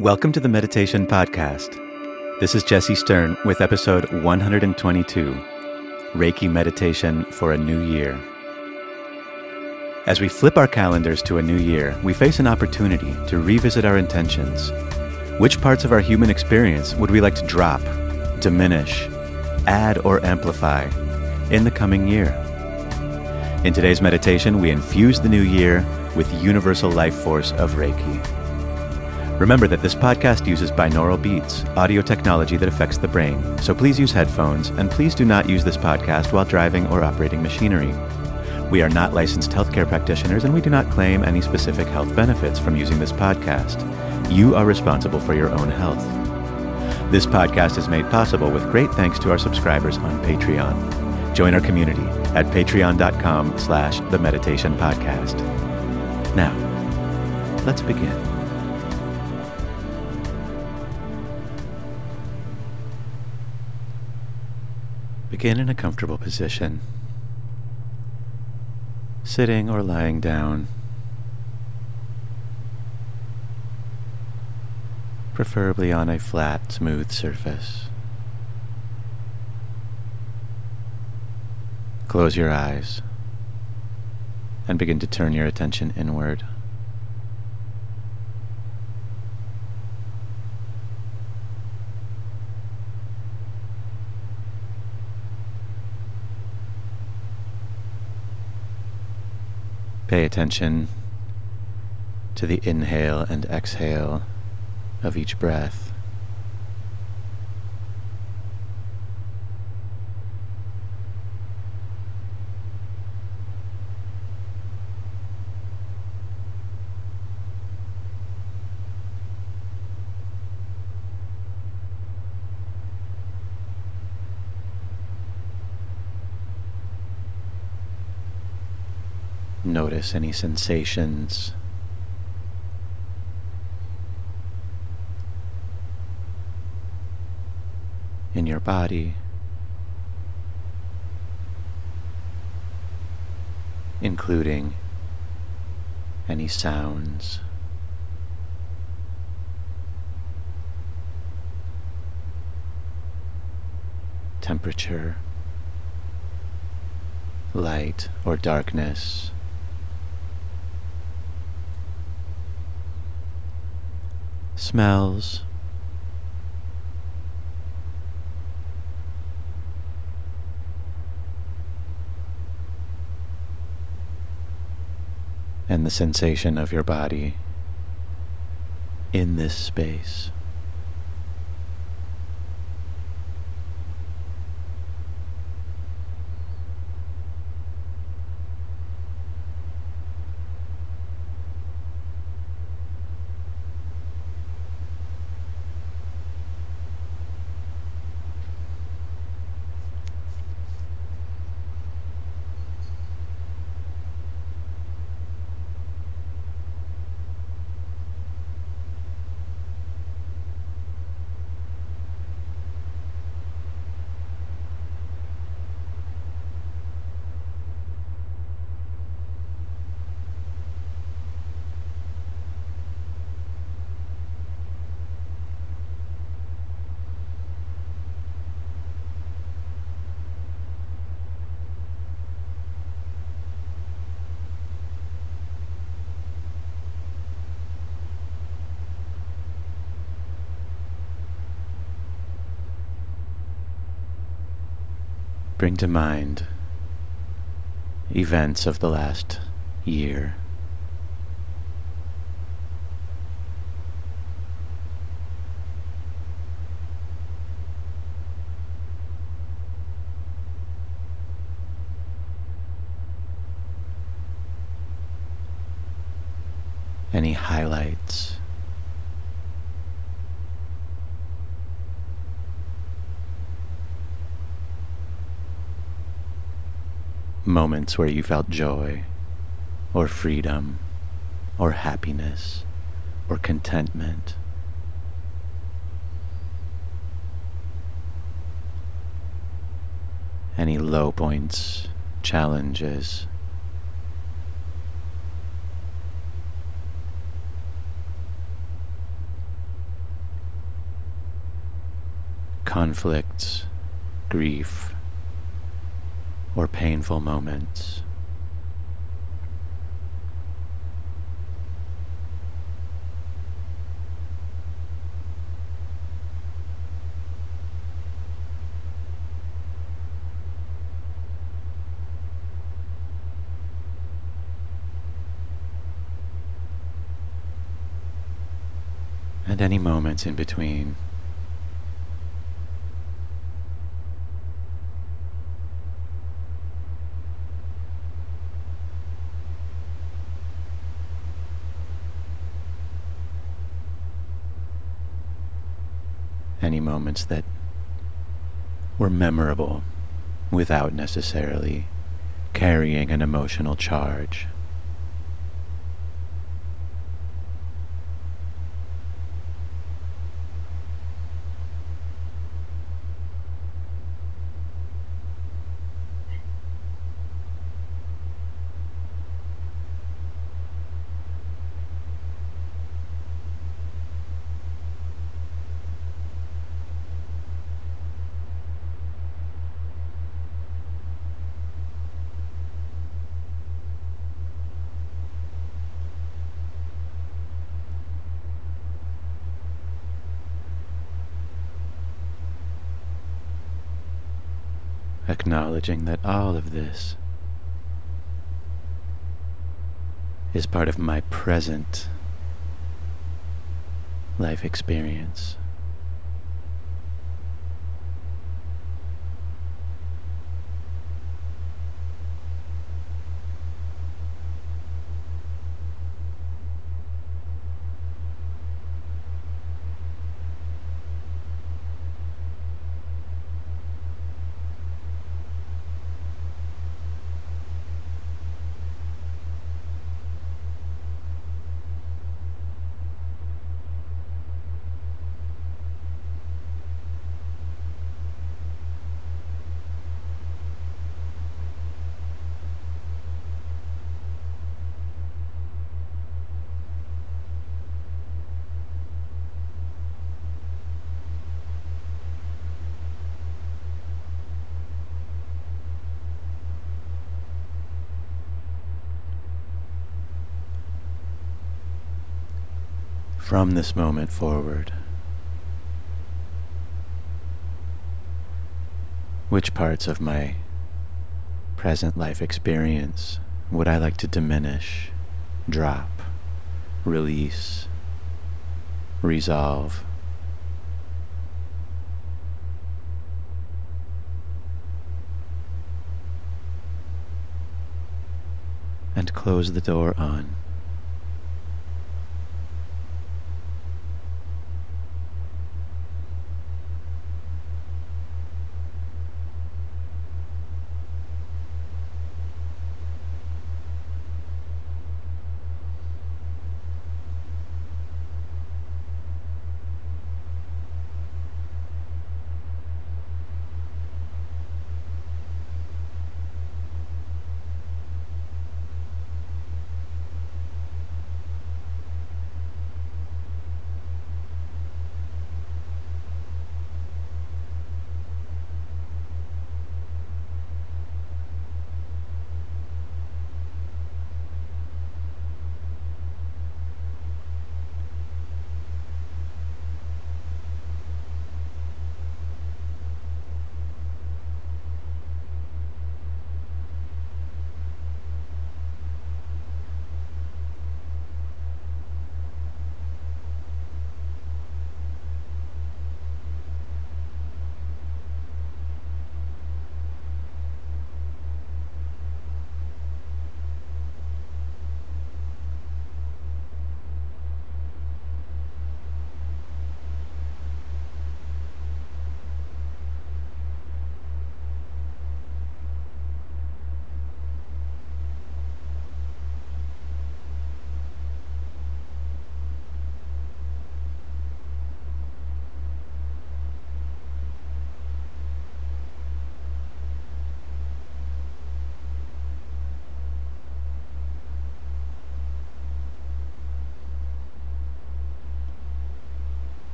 Welcome to the Meditation Podcast. This is Jesse Stern with episode 122 Reiki Meditation for a New Year. As we flip our calendars to a new year, we face an opportunity to revisit our intentions. Which parts of our human experience would we like to drop, diminish, add, or amplify in the coming year? In today's meditation, we infuse the new year with the universal life force of Reiki. Remember that this podcast uses binaural beats, audio technology that affects the brain, so please use headphones and please do not use this podcast while driving or operating machinery. We are not licensed healthcare practitioners and we do not claim any specific health benefits from using this podcast. You are responsible for your own health. This podcast is made possible with great thanks to our subscribers on Patreon. Join our community at patreon.com slash the meditation podcast. Now, let's begin. Begin in a comfortable position, sitting or lying down, preferably on a flat, smooth surface. Close your eyes and begin to turn your attention inward. Pay attention to the inhale and exhale of each breath. Notice any sensations. In your body, including any sounds. Temperature, light or darkness. Smells. And the sensation of your body in this space. Bring to mind events of the last year. Any highlights? Moments where you felt joy, or freedom, or happiness, or contentment. Any low points, challenges. conflicts, grief, or painful moments. and any moments in between. Any moments that were memorable without necessarily carrying an emotional charge. Acknowledging that all of this is part of my present life experience. From this moment forward? Which parts of my present life experience would I like to diminish, drop, release, resolve? And close the door on.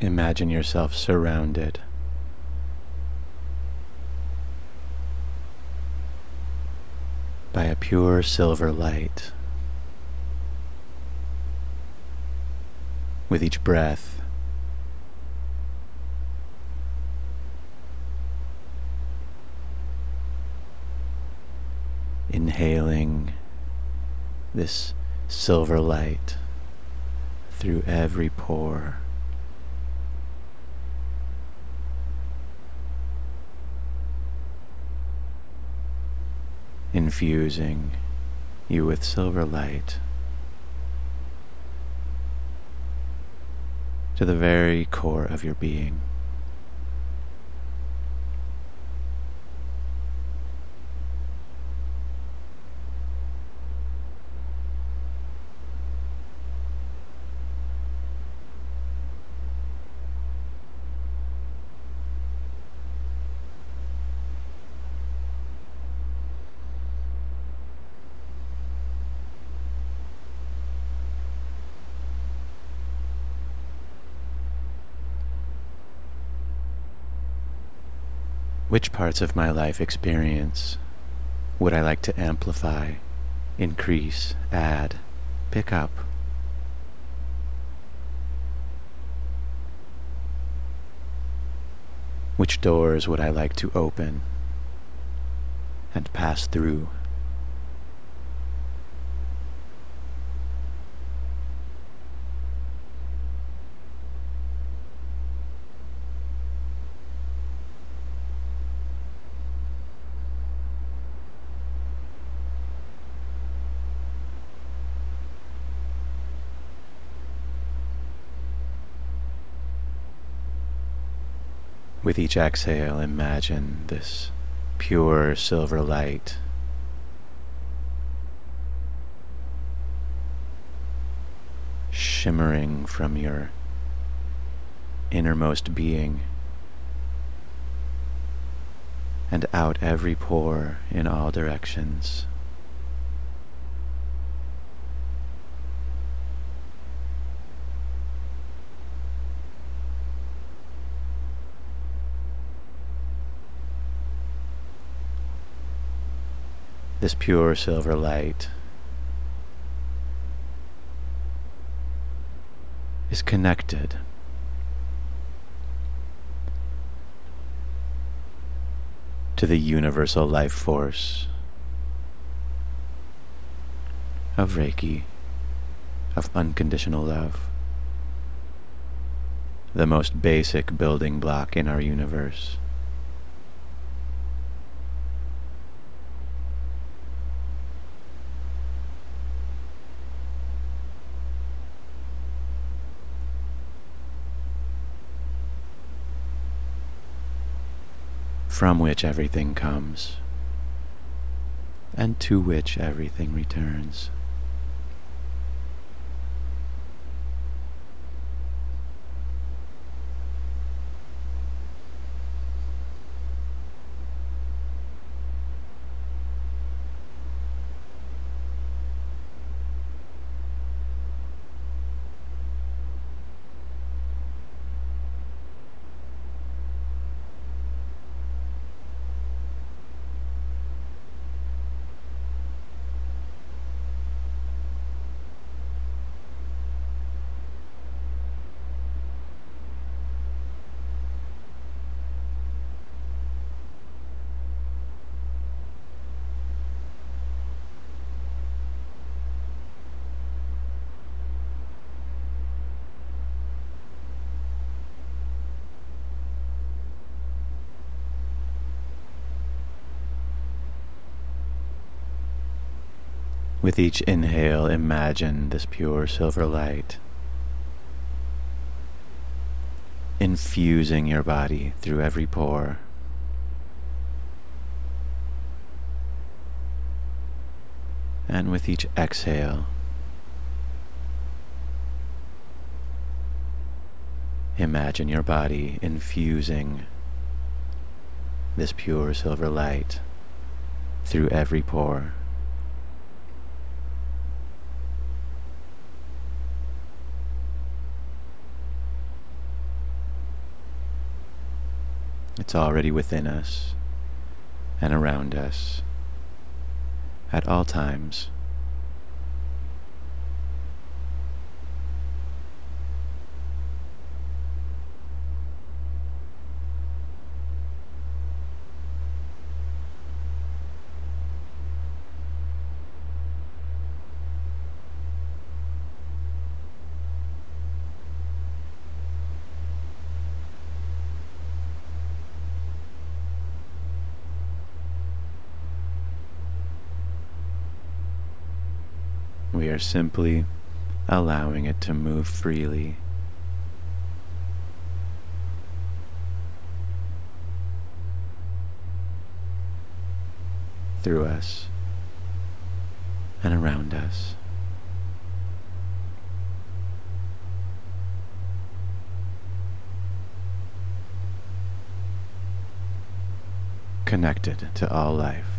Imagine yourself surrounded by a pure silver light. With each breath, inhaling this silver light through every pore. Infusing you with silver light to the very core of your being. Which parts of my life experience would I like to amplify, increase, add, pick up? Which doors would I like to open and pass through? With each exhale, imagine this pure silver light shimmering from your innermost being and out every pore in all directions. This pure silver light is connected to the universal life force of Reiki, of unconditional love, the most basic building block in our universe. From which everything comes, and to which everything returns. With each inhale, imagine this pure silver light infusing your body through every pore. And with each exhale, imagine your body infusing this pure silver light through every pore. It's already within us and around us at all times. We are simply allowing it to move freely. Through us and around us. Connected to all life.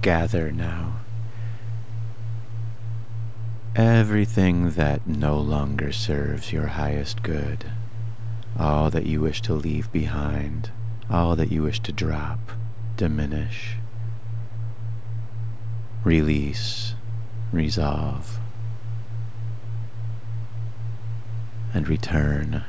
Gather now everything that no longer serves your highest good, all that you wish to leave behind, all that you wish to drop, diminish, release, resolve, and return.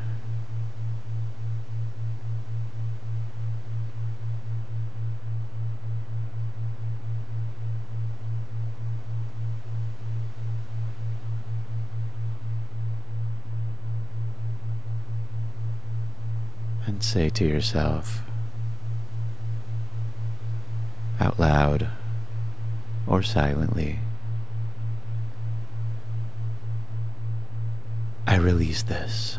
Say to yourself out loud or silently, I release this.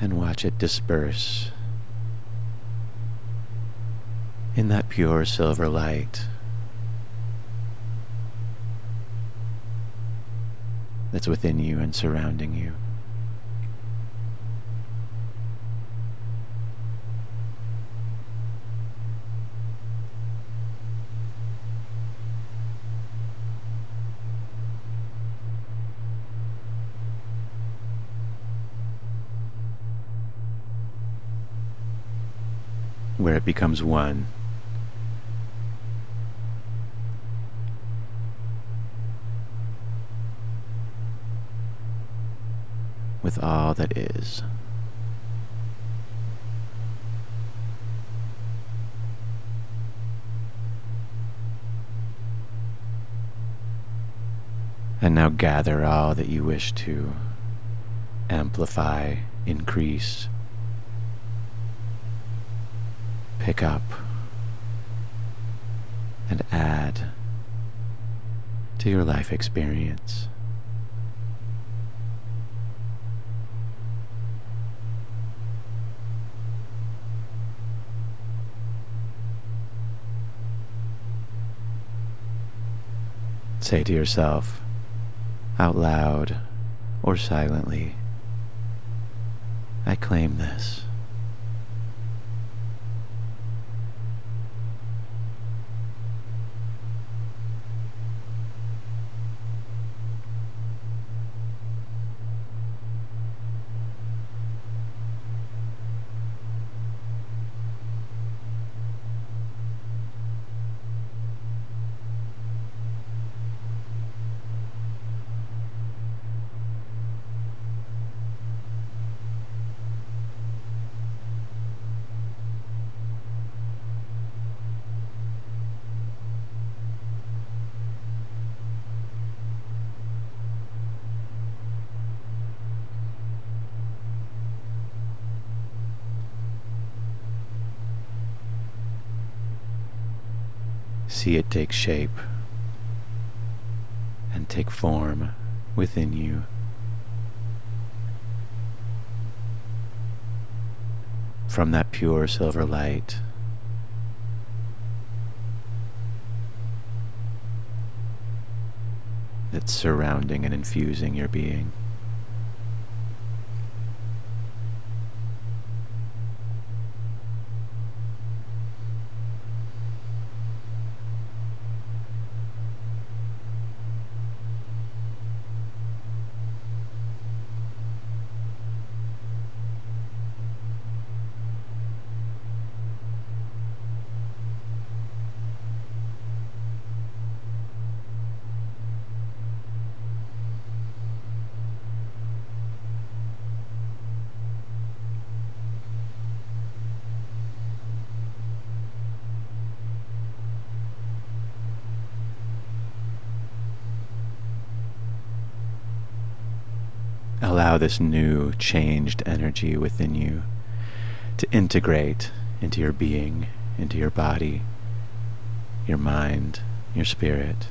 And watch it disperse in that pure silver light that's within you and surrounding you. it becomes one. With all that is. And now gather all that you wish to amplify, increase, pick up, and add to your life experience. Say to yourself, out loud or silently, I claim this. See it take shape and take form within you. From that pure silver light, that's surrounding and infusing your being. Allow this new, changed energy within you to integrate into your being, into your body, your mind, your spirit.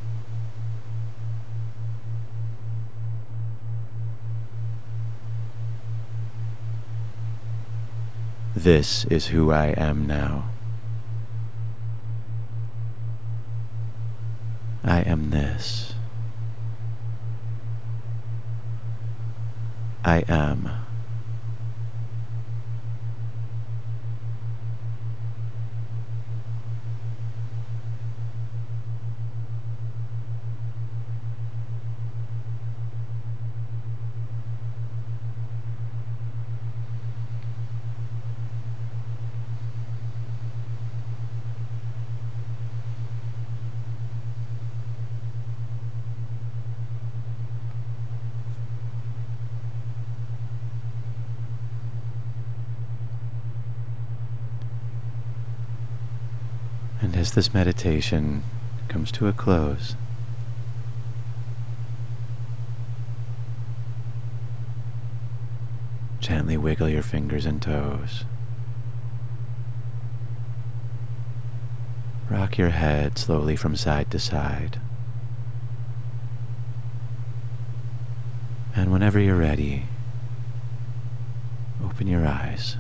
This is who I am now. I am this. I am. And as this meditation comes to a close, gently wiggle your fingers and toes. Rock your head slowly from side to side. And whenever you're ready, open your eyes.